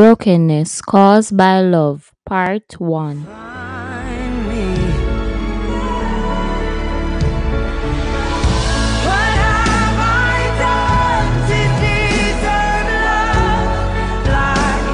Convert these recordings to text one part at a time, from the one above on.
Brokenness Caused by Love Part 1 find me. What have I done to deserve love like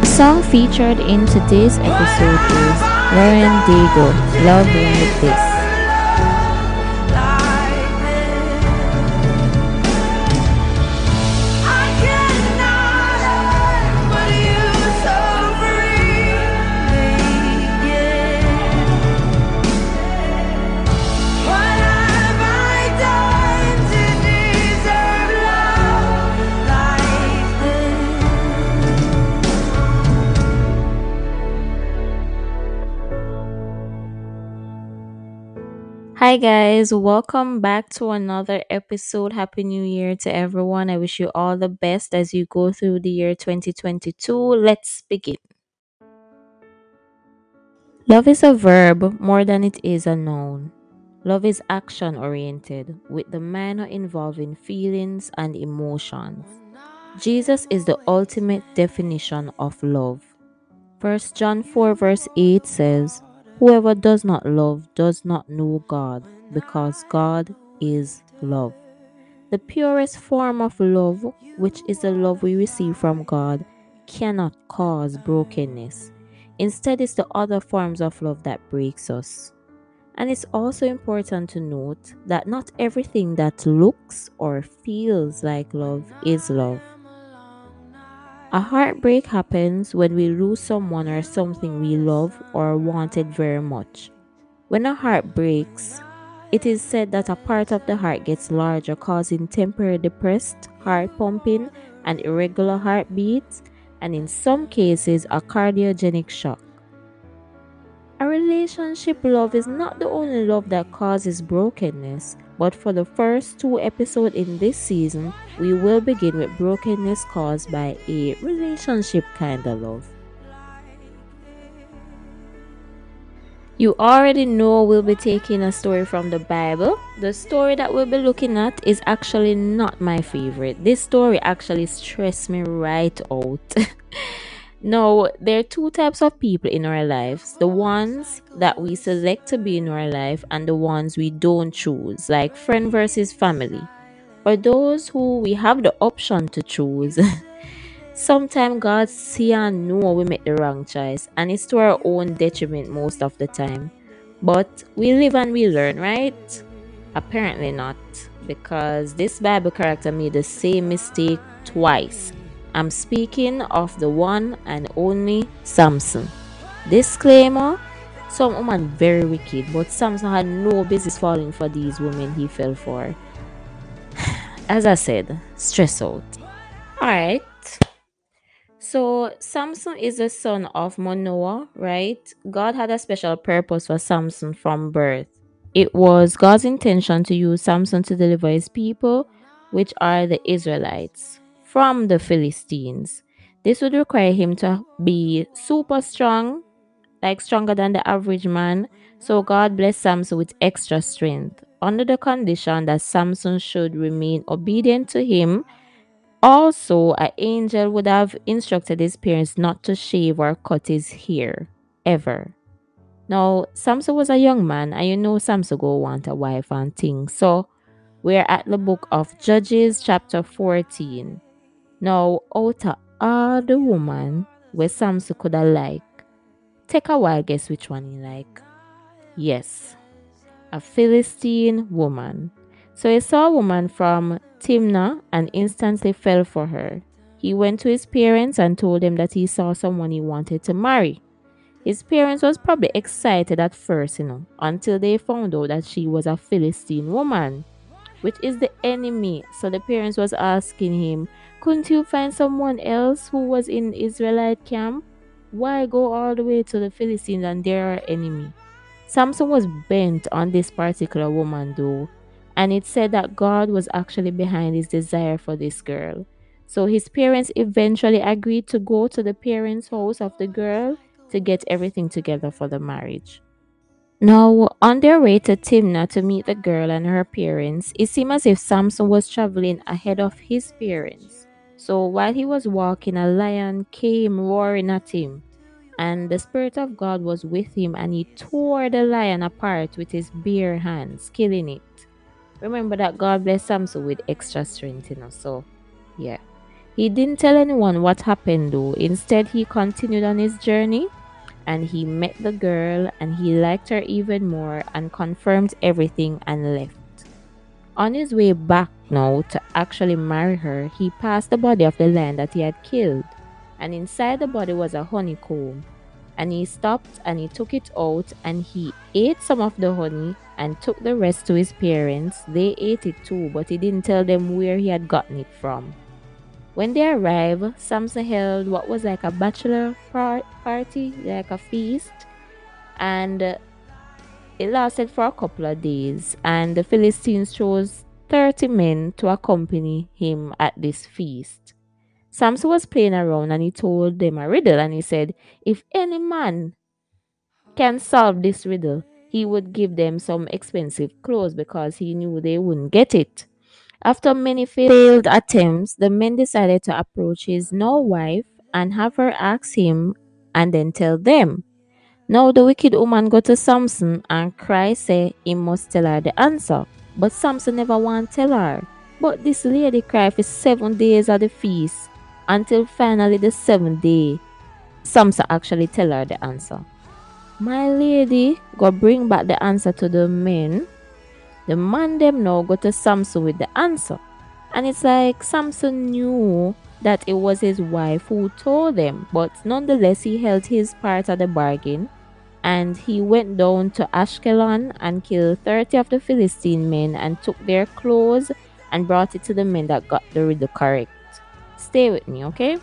this? Song featured in today's episode is Lauren Daigle, Love Like This. Hi guys, welcome back to another episode. Happy New Year to everyone. I wish you all the best as you go through the year 2022. Let's begin. Love is a verb more than it is a noun. Love is action oriented, with the manner involving feelings and emotions. Jesus is the ultimate definition of love. 1 John 4 verse 8 says, Whoever does not love does not know God, because God is love. The purest form of love, which is the love we receive from God, cannot cause brokenness. Instead, it's the other forms of love that breaks us. And it's also important to note that not everything that looks or feels like love is love. A heartbreak happens when we lose someone or something we love or wanted very much. When a heart breaks, it is said that a part of the heart gets larger, causing temporary depressed heart pumping and irregular heartbeats, and in some cases, a cardiogenic shock. A relationship love is not the only love that causes brokenness, but for the first two episodes in this season, we will begin with brokenness caused by a relationship kind of love. You already know we'll be taking a story from the Bible. The story that we'll be looking at is actually not my favorite. This story actually stressed me right out. No, there are two types of people in our lives the ones that we select to be in our life, and the ones we don't choose, like friend versus family, or those who we have the option to choose. Sometimes God see and know we make the wrong choice, and it's to our own detriment most of the time. But we live and we learn, right? Apparently not, because this Bible character made the same mistake twice. I'm speaking of the one and only Samson. Disclaimer some woman very wicked, but Samson had no business falling for these women he fell for. As I said, stress out. Alright. So Samson is the son of Manoah, right? God had a special purpose for Samson from birth. It was God's intention to use Samson to deliver his people, which are the Israelites, from the Philistines. This would require him to be super strong, like stronger than the average man. So God blessed Samson with extra strength, under the condition that Samson should remain obedient to him. Also, an angel would have instructed his parents not to shave or cut his hair ever. Now, Samson was a young man, and you know Samson go want a wife and things. So, we're at the book of Judges, chapter 14. Now, out of all the woman where Samson could have like, take a while guess which one he like. Yes, a Philistine woman. So he saw a woman from Timnah and instantly fell for her. He went to his parents and told them that he saw someone he wanted to marry. His parents was probably excited at first, you know, until they found out that she was a Philistine woman, which is the enemy. So the parents was asking him, couldn't you find someone else who was in Israelite camp? Why go all the way to the Philistines and they're our enemy? Samson was bent on this particular woman though, and it said that God was actually behind his desire for this girl. So his parents eventually agreed to go to the parents' house of the girl to get everything together for the marriage. Now, on their way to Timnah to meet the girl and her parents, it seemed as if Samson was traveling ahead of his parents. So while he was walking, a lion came roaring at him. And the Spirit of God was with him, and he tore the lion apart with his bare hands, killing it. Remember that God blessed Samson with extra strength, you know. So, yeah. He didn't tell anyone what happened though. Instead, he continued on his journey and he met the girl and he liked her even more and confirmed everything and left. On his way back now to actually marry her, he passed the body of the lion that he had killed. And inside the body was a honeycomb. And he stopped and he took it out and he ate some of the honey and took the rest to his parents. They ate it too, but he didn't tell them where he had gotten it from. When they arrived, Samson held what was like a bachelor par- party, like a feast, and uh, it lasted for a couple of days. And the Philistines chose 30 men to accompany him at this feast. Samson was playing around and he told them a riddle and he said, If any man can solve this riddle, he would give them some expensive clothes because he knew they wouldn't get it. After many failed attempts, the men decided to approach his now wife and have her ask him and then tell them. Now the wicked woman go to Samson and cry say he must tell her the answer. But Samson never want tell her. But this lady cry for seven days at the feast until finally the seventh day Samson actually tell her the answer. My lady go bring back the answer to the men the man them now go to Samson with the answer. And it's like Samson knew that it was his wife who told them, but nonetheless he held his part of the bargain and he went down to Ashkelon and killed 30 of the Philistine men and took their clothes and brought it to the men that got the riddle correct. Stay with me, okay?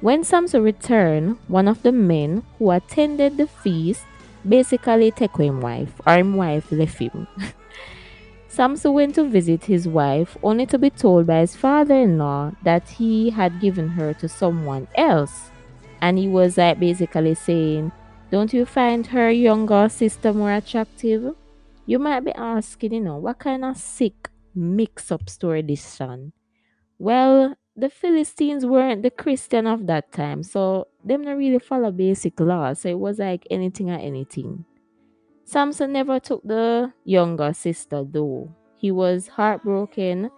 When Samson returned, one of the men who attended the feast basically him wife, or him wife left him. Samson went to visit his wife only to be told by his father in law that he had given her to someone else. And he was like basically saying, Don't you find her younger sister more attractive? You might be asking, you know, what kind of sick mix up story this son? Well, the Philistines weren't the Christian of that time, so them not really follow basic laws. So it was like anything or anything. Samson never took the younger sister though. He was heartbroken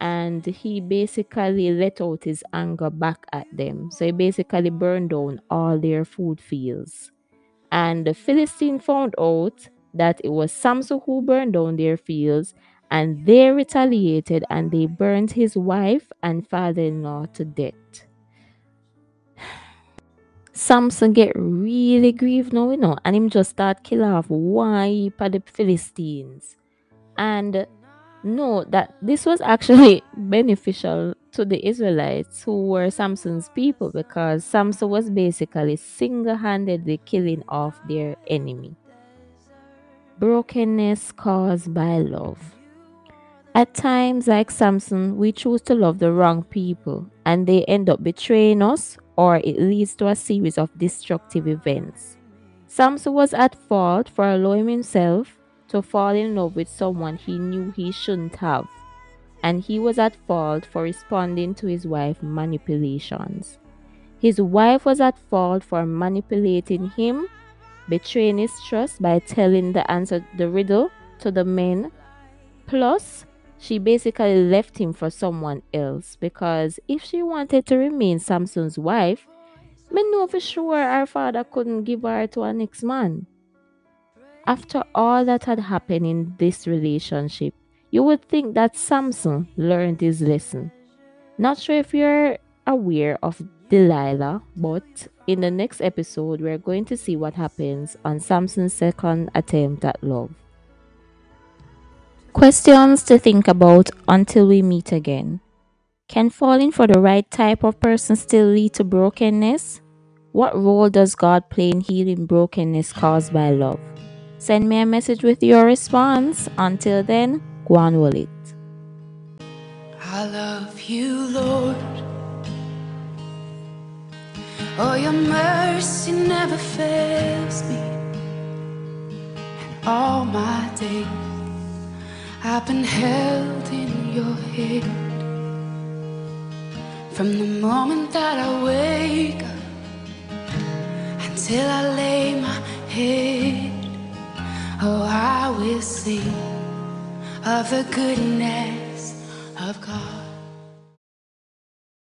and he basically let out his anger back at them. So he basically burned down all their food fields. And the Philistine found out that it was Samson who burned down their fields and they retaliated and they burned his wife and father-in-law to death. Samson get really grieved now, you know, and him just start kill off why of the Philistines. And note that this was actually beneficial to the Israelites who were Samson's people because Samson was basically single-handedly killing off their enemy. Brokenness caused by love. At times, like Samson, we choose to love the wrong people and they end up betraying us or it leads to a series of destructive events. Samson was at fault for allowing himself to fall in love with someone he knew he shouldn't have, and he was at fault for responding to his wife's manipulations. His wife was at fault for manipulating him, betraying his trust by telling the answer the riddle to the men. Plus, she basically left him for someone else because if she wanted to remain Samson's wife, me know for sure her father couldn't give her to an next man. After all that had happened in this relationship, you would think that Samson learned his lesson. Not sure if you're aware of Delilah, but in the next episode, we're going to see what happens on Samson's second attempt at love. Questions to think about until we meet again. Can falling for the right type of person still lead to brokenness? What role does God play in healing brokenness caused by love? Send me a message with your response. Until then, go on with it. I love you, Lord. Oh, your mercy never fails me. And all my days I've been held in your hand. From the moment that I wake up until I lay my head, oh, I will sing of the goodness.